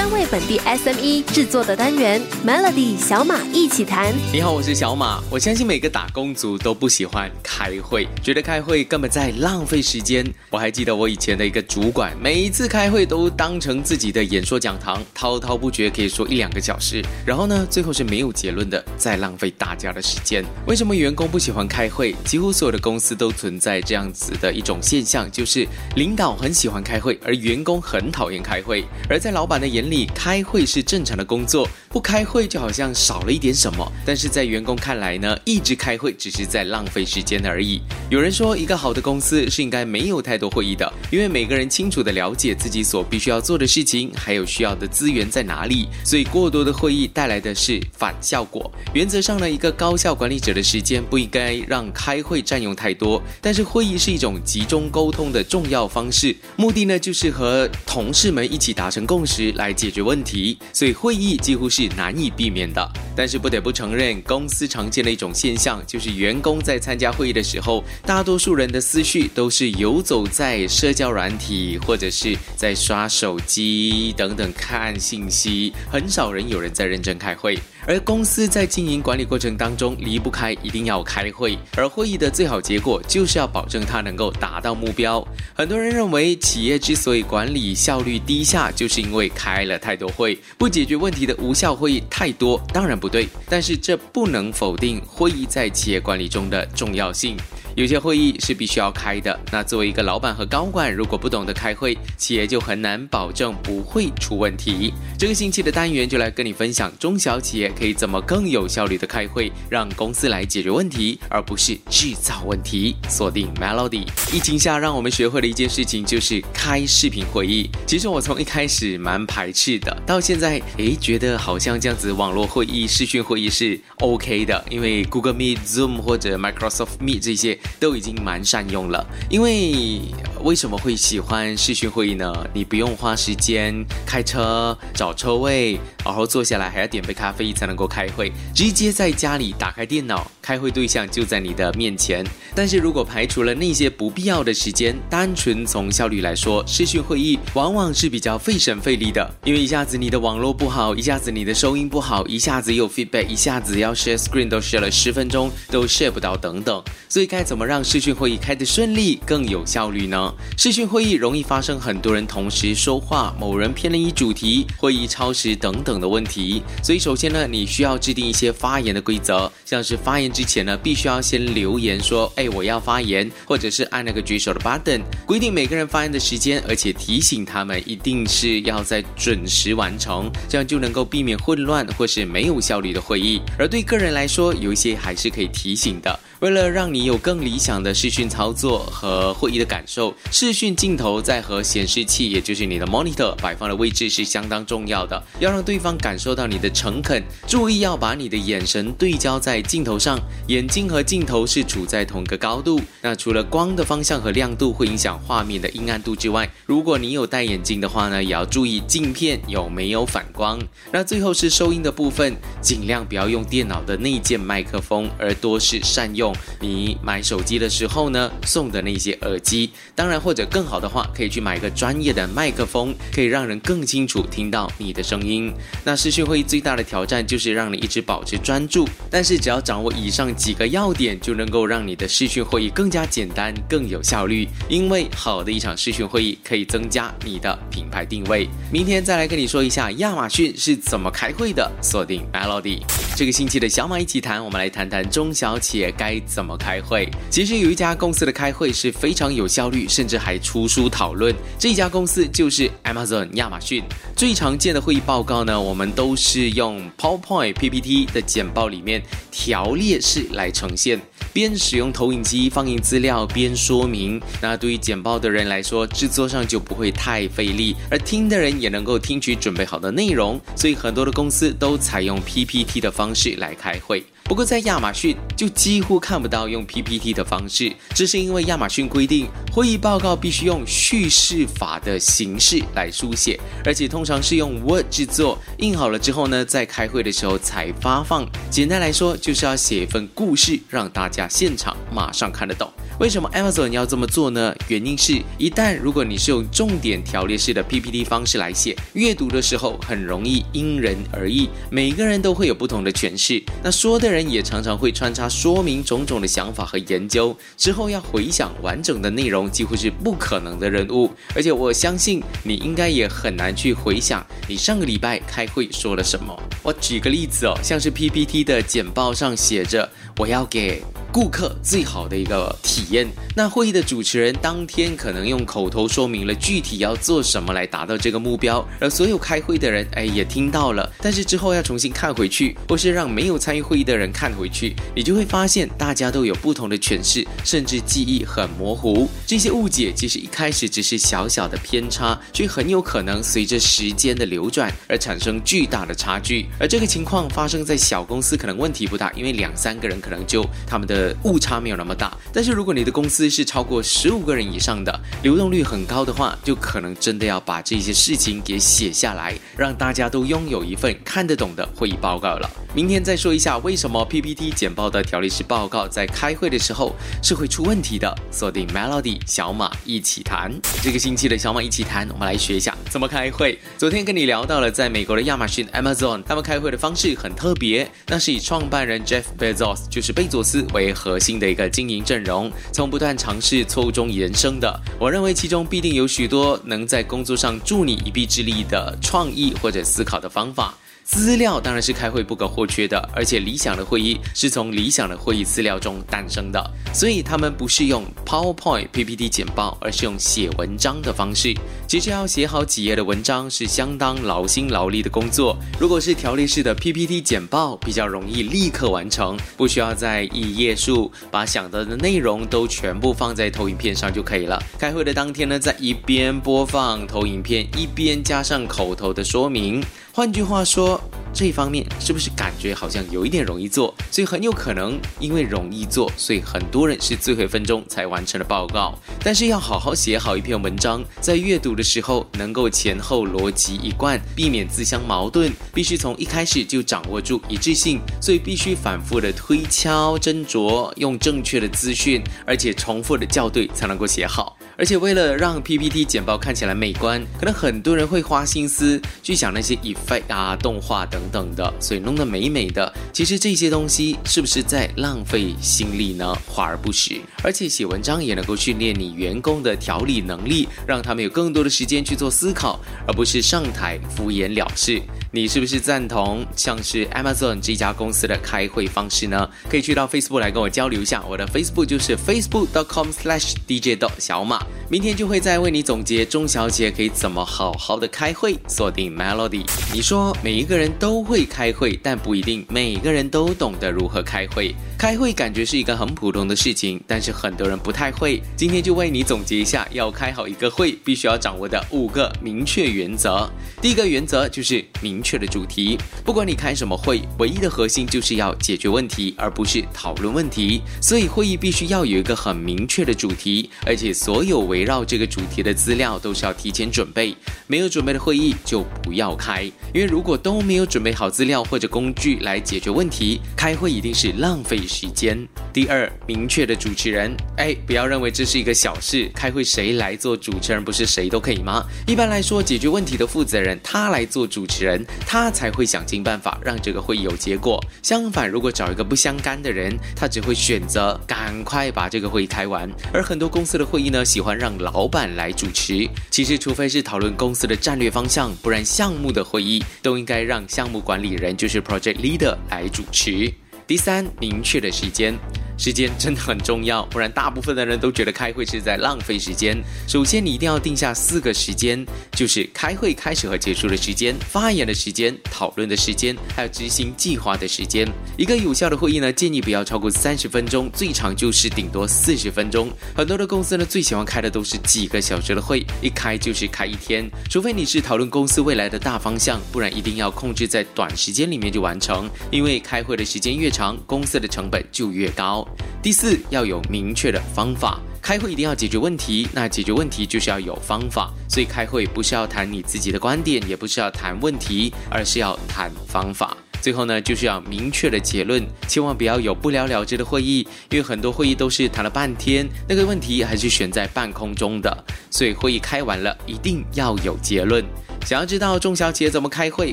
专为本地 SME 制作的单元 Melody 小马一起谈。你好，我是小马。我相信每个打工族都不喜欢开会，觉得开会根本在浪费时间。我还记得我以前的一个主管，每一次开会都当成自己的演说讲堂，滔滔不绝，可以说一两个小时。然后呢，最后是没有结论的，在浪费大家的时间。为什么员工不喜欢开会？几乎所有的公司都存在这样子的一种现象，就是领导很喜欢开会，而员工很讨厌开会。而在老板的眼里，你开会是正常的工作，不开会就好像少了一点什么。但是在员工看来呢，一直开会只是在浪费时间而已。有人说，一个好的公司是应该没有太多会议的，因为每个人清楚的了解自己所必须要做的事情，还有需要的资源在哪里。所以过多的会议带来的是反效果。原则上呢，一个高效管理者的时间不应该让开会占用太多。但是会议是一种集中沟通的重要方式，目的呢就是和同事们一起达成共识来解决问题。所以会议几乎是难以避免的。但是不得不承认，公司常见的一种现象就是员工在参加会议的时候，大多数人的思绪都是游走在社交软体或者是在刷手机等等看信息，很少人有人在认真开会。而公司在经营管理过程当中离不开一定要开会，而会议的最好结果就是要保证它能够达到目标。很多人认为企业之所以管理效率低下，就是因为开了太多会，不解决问题的无效会议太多。当然不对，但是这不能否定会议在企业管理中的重要性。有些会议是必须要开的。那作为一个老板和高管，如果不懂得开会，企业就很难保证不会出问题。这个星期的单元就来跟你分享，中小企业可以怎么更有效率的开会，让公司来解决问题，而不是制造问题。锁定 Melody。疫情下，让我们学会了一件事情，就是开视频会议。其实我从一开始蛮排斥的，到现在，诶，觉得好像这样子网络会议、视讯会议是 OK 的，因为 Google Meet、Zoom 或者 Microsoft Meet 这些。都已经蛮善用了，因为为什么会喜欢视讯会议呢？你不用花时间开车找车位，然后坐下来还要点杯咖啡才能够开会，直接在家里打开电脑，开会对象就在你的面前。但是如果排除了那些不必要的时间，单纯从效率来说，视讯会议往往是比较费神费力的，因为一下子你的网络不好，一下子你的收音不好，一下子有 feedback，一下子要 share screen 都 share 了十分钟都 share 不到等等，所以该怎么？让视讯会议开得顺利、更有效率呢？视讯会议容易发生很多人同时说话，某人偏离主题、会议超时等等的问题。所以，首先呢，你需要制定一些发言的规则，像是发言之前呢，必须要先留言说：“哎，我要发言”，或者是按那个举手的 button，规定每个人发言的时间，而且提醒他们一定是要在准时完成，这样就能够避免混乱或是没有效率的会议。而对个人来说，有一些还是可以提醒的。为了让你有更理想的视讯操作和会议的感受，视讯镜头在和显示器，也就是你的 monitor 摆放的位置是相当重要的。要让对方感受到你的诚恳，注意要把你的眼神对焦在镜头上，眼睛和镜头是处在同个高度。那除了光的方向和亮度会影响画面的阴暗度之外，如果你有戴眼镜的话呢，也要注意镜片有没有反光。那最后是收音的部分，尽量不要用电脑的内建麦克风，而多是善用。你买手机的时候呢，送的那些耳机，当然或者更好的话，可以去买一个专业的麦克风，可以让人更清楚听到你的声音。那视讯会议最大的挑战就是让你一直保持专注，但是只要掌握以上几个要点，就能够让你的视讯会议更加简单、更有效率。因为好的一场视讯会议可以增加你的品牌定位。明天再来跟你说一下亚马逊是怎么开会的。锁定 Melody，这个星期的小马一起谈，我们来谈谈中小企业该。怎么开会？其实有一家公司的开会是非常有效率，甚至还出书讨论。这家公司就是 Amazon 亚马逊。最常见的会议报告呢，我们都是用 PowerPoint PPT 的简报里面条列式来呈现，边使用投影机放映资料边说明。那对于剪报的人来说，制作上就不会太费力，而听的人也能够听取准备好的内容。所以很多的公司都采用 PPT 的方式来开会。不过在亚马逊就几乎看不到用 PPT 的方式，这是因为亚马逊规定会议报告必须用叙事法的形式来书写，而且通常是用 Word 制作，印好了之后呢，在开会的时候才发放。简单来说，就是要写一份故事，让大家现场马上看得懂。为什么 Amazon 要这么做呢？原因是，一旦如果你是用重点条列式的 PPT 方式来写，阅读的时候很容易因人而异，每个人都会有不同的诠释。那说的人也常常会穿插说明种种的想法和研究，之后要回想完整的内容，几乎是不可能的任务。而且我相信你应该也很难去回想你上个礼拜开会说了什么。我举个例子哦，像是 PPT 的简报上写着我要给。顾客最好的一个体验。那会议的主持人当天可能用口头说明了具体要做什么来达到这个目标，而所有开会的人哎也听到了，但是之后要重新看回去，或是让没有参与会议的人看回去，你就会发现大家都有不同的诠释，甚至记忆很模糊。这些误解其实一开始只是小小的偏差，却很有可能随着时间的流转而产生巨大的差距。而这个情况发生在小公司可能问题不大，因为两三个人可能就他们的。误差没有那么大，但是如果你的公司是超过十五个人以上的，流动率很高的话，就可能真的要把这些事情给写下来，让大家都拥有一份看得懂的会议报告了。明天再说一下为什么 PPT 简报的条例式报告在开会的时候是会出问题的。锁定 Melody 小马一起谈，这个星期的小马一起谈，我们来学一下怎么开会。昨天跟你聊到了，在美国的亚马逊 Amazon，他们开会的方式很特别，那是以创办人 Jeff Bezos，就是贝佐斯为核心的一个经营阵容，从不断尝试错误中延伸的。我认为其中必定有许多能在工作上助你一臂之力的创意或者思考的方法。资料当然是开会不可或缺的，而且理想的会议是从理想的会议资料中诞生的，所以他们不是用 PowerPoint PPT 简报，而是用写文章的方式。其实要写好几页的文章是相当劳心劳力的工作。如果是条例式的 PPT 简报，比较容易立刻完成，不需要在一页数把想到的内容都全部放在投影片上就可以了。开会的当天呢，在一边播放投影片，一边加上口头的说明。换句话说，这方面是不是感觉好像有一点容易做？所以很有可能因为容易做，所以很多人是最后一分钟才完成了报告。但是要好好写好一篇文章，在阅读的时候能够前后逻辑一贯，避免自相矛盾，必须从一开始就掌握住一致性。所以必须反复的推敲斟酌，用正确的资讯，而且重复的校对，才能够写好。而且为了让 PPT 简报看起来美观，可能很多人会花心思去想那些 effect 啊、动画等等等的，所以弄得美美的。其实这些东西是不是在浪费心力呢？华而不实。而且写文章也能够训练你员工的条理能力，让他们有更多的时间去做思考，而不是上台敷衍了事。你是不是赞同像是 Amazon 这家公司的开会方式呢？可以去到 Facebook 来跟我交流一下，我的 Facebook 就是 facebook.com/slash dj 的小马。明天就会再为你总结中小姐可以怎么好好的开会。锁定 Melody，你说每一个人都会开会，但不一定每个人都懂得如何开会。开会感觉是一个很普通的事情，但是很多人不太会。今天就为你总结一下，要开好一个会必须要掌握的五个明确原则。第一个原则就是明明确的主题。不管你开什么会，唯一的核心就是要解决问题，而不是讨论问题。所以会议必须要有一个很明确的主题，而且所有围绕这个主题的资料都是要提前准备。没有准备的会议就不要开，因为如果都没有准备好资料或者工具来解决问题，开会一定是浪费。时间。第二，明确的主持人，哎，不要认为这是一个小事。开会谁来做主持人，不是谁都可以吗？一般来说，解决问题的负责人他来做主持人，他才会想尽办法让这个会议有结果。相反，如果找一个不相干的人，他只会选择赶快把这个会议开完。而很多公司的会议呢，喜欢让老板来主持。其实，除非是讨论公司的战略方向，不然项目的会议都应该让项目管理人，就是 project leader 来主持。第三，明确的时间。时间真的很重要，不然大部分的人都觉得开会是在浪费时间。首先，你一定要定下四个时间，就是开会开始和结束的时间、发言的时间、讨论的时间，还有执行计划的时间。一个有效的会议呢，建议不要超过三十分钟，最长就是顶多四十分钟。很多的公司呢，最喜欢开的都是几个小时的会，一开就是开一天。除非你是讨论公司未来的大方向，不然一定要控制在短时间里面就完成，因为开会的时间越长，公司的成本就越高。第四，要有明确的方法。开会一定要解决问题，那解决问题就是要有方法。所以开会不是要谈你自己的观点，也不是要谈问题，而是要谈方法。最后呢，就是要明确的结论，千万不要有不了了之的会议，因为很多会议都是谈了半天，那个问题还是悬在半空中的。所以会议开完了，一定要有结论。想要知道中小企业怎么开会，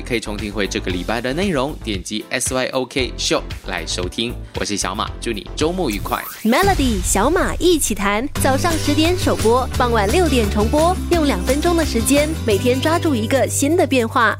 可以重听回这个礼拜的内容，点击 S Y O K Show 来收听。我是小马，祝你周末愉快。Melody 小马一起谈，早上十点首播，傍晚六点重播，用两分钟的时间，每天抓住一个新的变化。